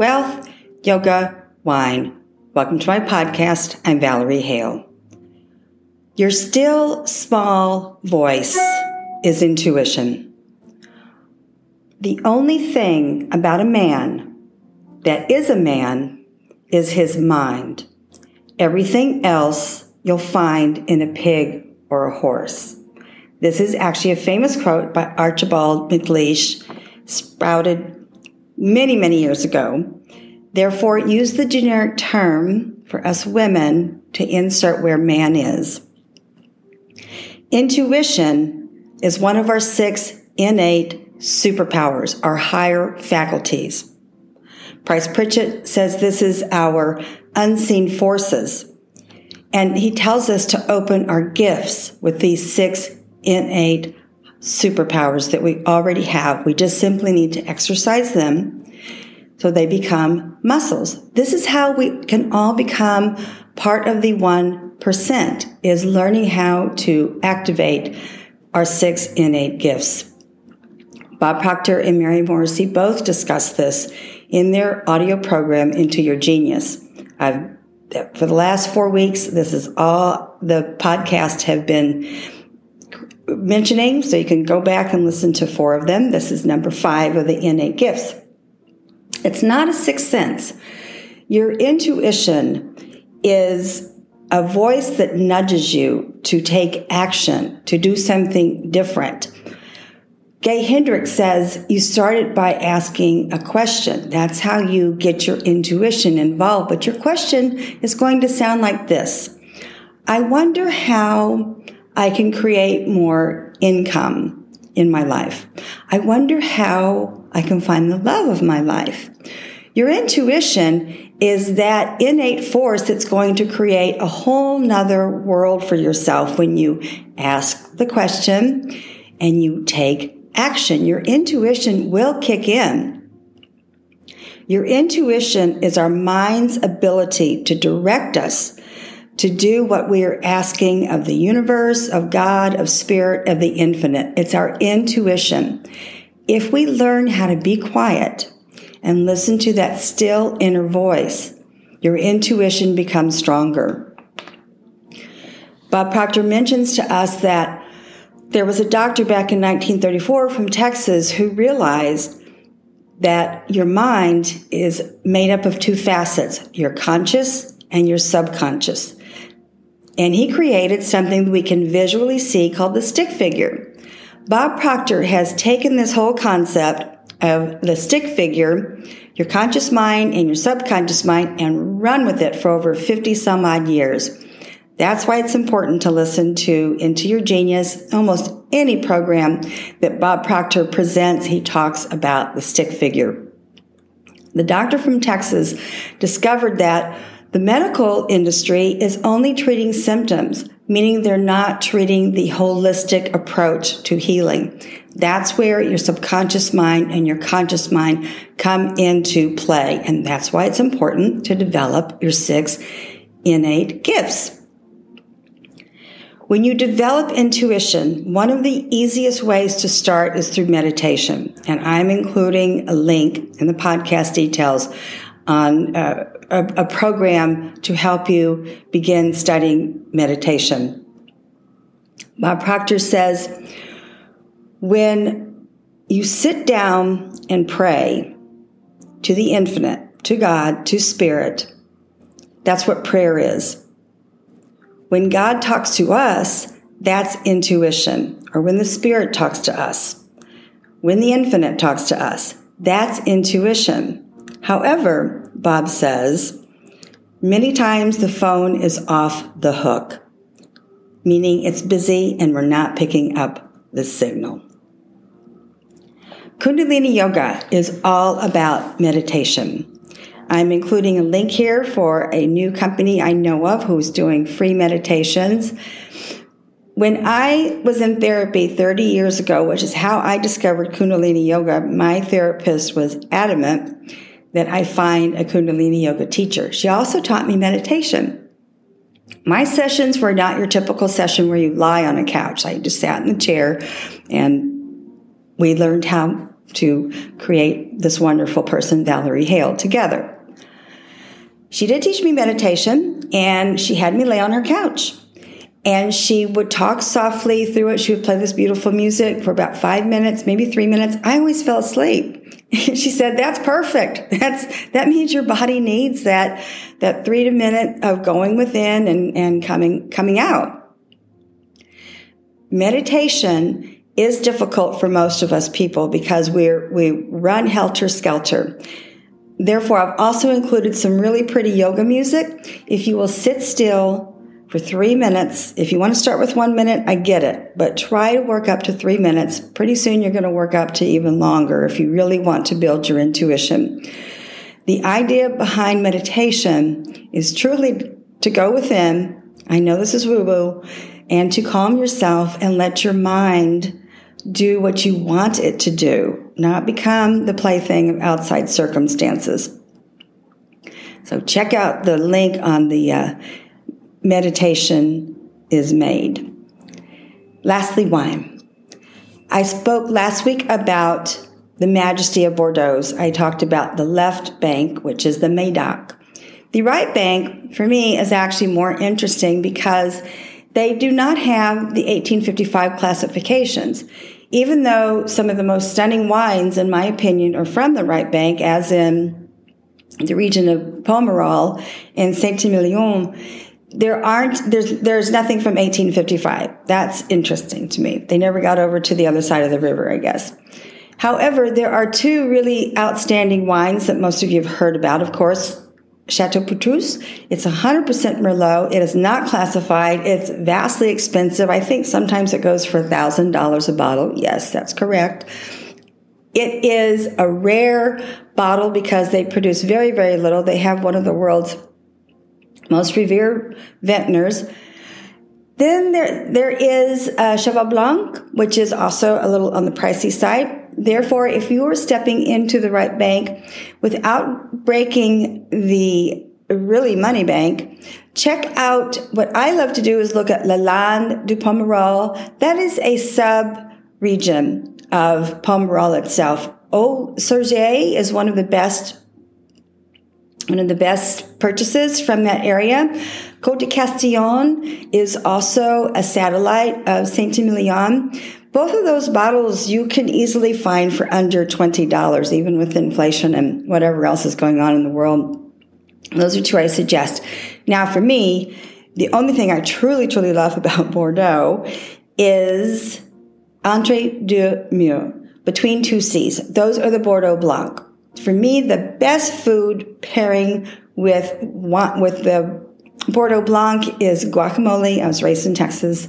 wealth, yoga, wine. Welcome to my podcast. I'm Valerie Hale. Your still small voice is intuition. The only thing about a man that is a man is his mind. Everything else you'll find in a pig or a horse. This is actually a famous quote by Archibald MacLeish, sprouted many, many years ago. Therefore, use the generic term for us women to insert where man is. Intuition is one of our six innate superpowers, our higher faculties. Price Pritchett says this is our unseen forces. And he tells us to open our gifts with these six innate superpowers that we already have. We just simply need to exercise them so they become muscles. This is how we can all become part of the 1% is learning how to activate our six innate gifts. Bob Proctor and Mary Morrissey both discuss this in their audio program Into Your Genius. I've for the last four weeks, this is all the podcasts have been mentioning, so you can go back and listen to four of them. This is number five of the innate gifts. It's not a sixth sense. Your intuition is a voice that nudges you to take action, to do something different. Gay Hendricks says you started by asking a question. That's how you get your intuition involved. But your question is going to sound like this. I wonder how I can create more income in my life. I wonder how I can find the love of my life. Your intuition is that innate force that's going to create a whole nother world for yourself when you ask the question and you take action. Your intuition will kick in. Your intuition is our mind's ability to direct us to do what we are asking of the universe, of God, of spirit, of the infinite. It's our intuition. If we learn how to be quiet and listen to that still inner voice, your intuition becomes stronger. Bob Proctor mentions to us that there was a doctor back in 1934 from Texas who realized that your mind is made up of two facets, your conscious and your subconscious. And he created something we can visually see called the stick figure. Bob Proctor has taken this whole concept of the stick figure, your conscious mind and your subconscious mind, and run with it for over 50 some odd years. That's why it's important to listen to Into Your Genius. Almost any program that Bob Proctor presents, he talks about the stick figure. The doctor from Texas discovered that the medical industry is only treating symptoms, meaning they're not treating the holistic approach to healing. That's where your subconscious mind and your conscious mind come into play. And that's why it's important to develop your six innate gifts. When you develop intuition, one of the easiest ways to start is through meditation. And I'm including a link in the podcast details on uh, a, a program to help you begin studying meditation. Bob Proctor says, when you sit down and pray to the infinite, to God, to spirit, that's what prayer is. When God talks to us, that's intuition, or when the spirit talks to us. When the infinite talks to us, that's intuition. However, Bob says, many times the phone is off the hook, meaning it's busy and we're not picking up the signal. Kundalini Yoga is all about meditation. I'm including a link here for a new company I know of who's doing free meditations. When I was in therapy 30 years ago, which is how I discovered Kundalini Yoga, my therapist was adamant that I find a Kundalini yoga teacher. She also taught me meditation. My sessions were not your typical session where you lie on a couch. I just sat in the chair and we learned how to create this wonderful person, Valerie Hale, together. She did teach me meditation and she had me lay on her couch. And she would talk softly through it. She would play this beautiful music for about five minutes, maybe three minutes. I always fell asleep. she said, that's perfect. That's, that means your body needs that, that three to minute of going within and, and coming, coming out. Meditation is difficult for most of us people because we're, we run helter skelter. Therefore, I've also included some really pretty yoga music. If you will sit still for three minutes, if you want to start with one minute, I get it, but try to work up to three minutes. Pretty soon you're going to work up to even longer if you really want to build your intuition. The idea behind meditation is truly to go within. I know this is woo woo and to calm yourself and let your mind do what you want it to do, not become the plaything of outside circumstances. So check out the link on the uh, meditation is made. Lastly, wine. I spoke last week about the majesty of Bordeaux. I talked about the left bank, which is the Medoc. The right bank, for me, is actually more interesting because they do not have the 1855 classifications. Even though some of the most stunning wines, in my opinion, are from the right bank, as in the region of Pomerol and Saint-Emilion, there aren't there's there's nothing from 1855. That's interesting to me. They never got over to the other side of the river, I guess. However, there are two really outstanding wines that most of you have heard about, of course. Chateau Petrus. It's 100% Merlot. It is not classified. It's vastly expensive. I think sometimes it goes for $1,000 a bottle. Yes, that's correct. It is a rare bottle because they produce very, very little. They have one of the world's most revered vintners. Then there, there is uh, Cheval Blanc, which is also a little on the pricey side. Therefore, if you are stepping into the right bank without breaking the really money bank, check out what I love to do is look at Lalande de Pomerol. That is a sub region of Pomerol itself. Haut Surget is one of the best one of the best purchases from that area. Côte de Castillon is also a satellite of Saint Emilion. Both of those bottles you can easily find for under $20, even with inflation and whatever else is going on in the world. Those are two I suggest. Now, for me, the only thing I truly, truly love about Bordeaux is Entre deux Mers, between two seas. Those are the Bordeaux Blanc. For me, the best food pairing with with the Bordeaux Blanc is guacamole. I was raised in Texas.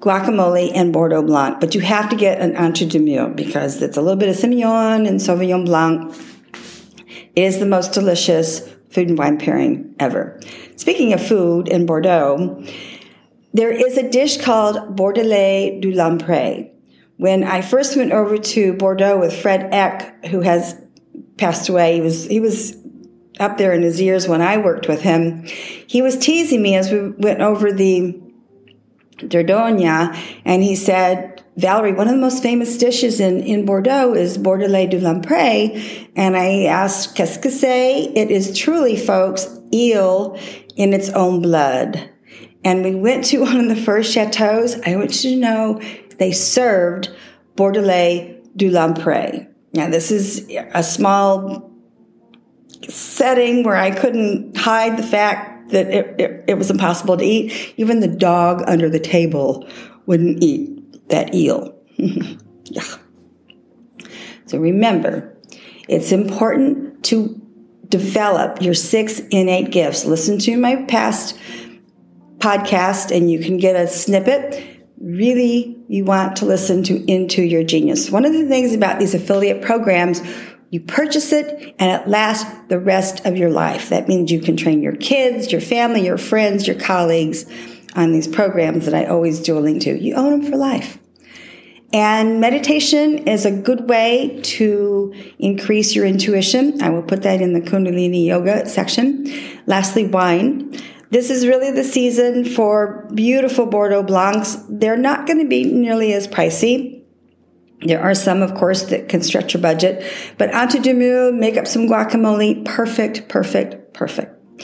Guacamole and Bordeaux Blanc, but you have to get an entre deux mers because it's a little bit of Semillon and Sauvignon Blanc. It is the most delicious food and wine pairing ever. Speaking of food in Bordeaux, there is a dish called Bordelais du Lamprey. When I first went over to Bordeaux with Fred Eck, who has passed away. He was he was up there in his years when I worked with him. He was teasing me as we went over the Dordogne, and he said, Valerie, one of the most famous dishes in, in Bordeaux is Bordelais du Lamprey. And I asked, qu'est-ce que c'est? It is truly, folks, eel in its own blood. And we went to one of the first chateaus. I want you to know they served Bordelais du Lamprey. Now, this is a small setting where I couldn't hide the fact that it, it, it was impossible to eat. Even the dog under the table wouldn't eat that eel. yeah. So remember, it's important to develop your six innate gifts. Listen to my past podcast and you can get a snippet really you want to listen to into your genius. One of the things about these affiliate programs, you purchase it and it lasts the rest of your life. That means you can train your kids, your family, your friends, your colleagues on these programs that I always do a link to. You own them for life. And meditation is a good way to increase your intuition. I will put that in the Kundalini Yoga section. Lastly, wine. This is really the season for beautiful Bordeaux Blancs. They're not going to be nearly as pricey. There are some, of course, that can stretch your budget, but deux mots, make up some guacamole. Perfect, perfect, perfect.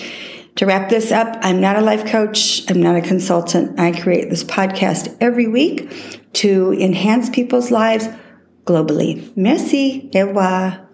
To wrap this up, I'm not a life coach. I'm not a consultant. I create this podcast every week to enhance people's lives globally. Merci. Au revoir.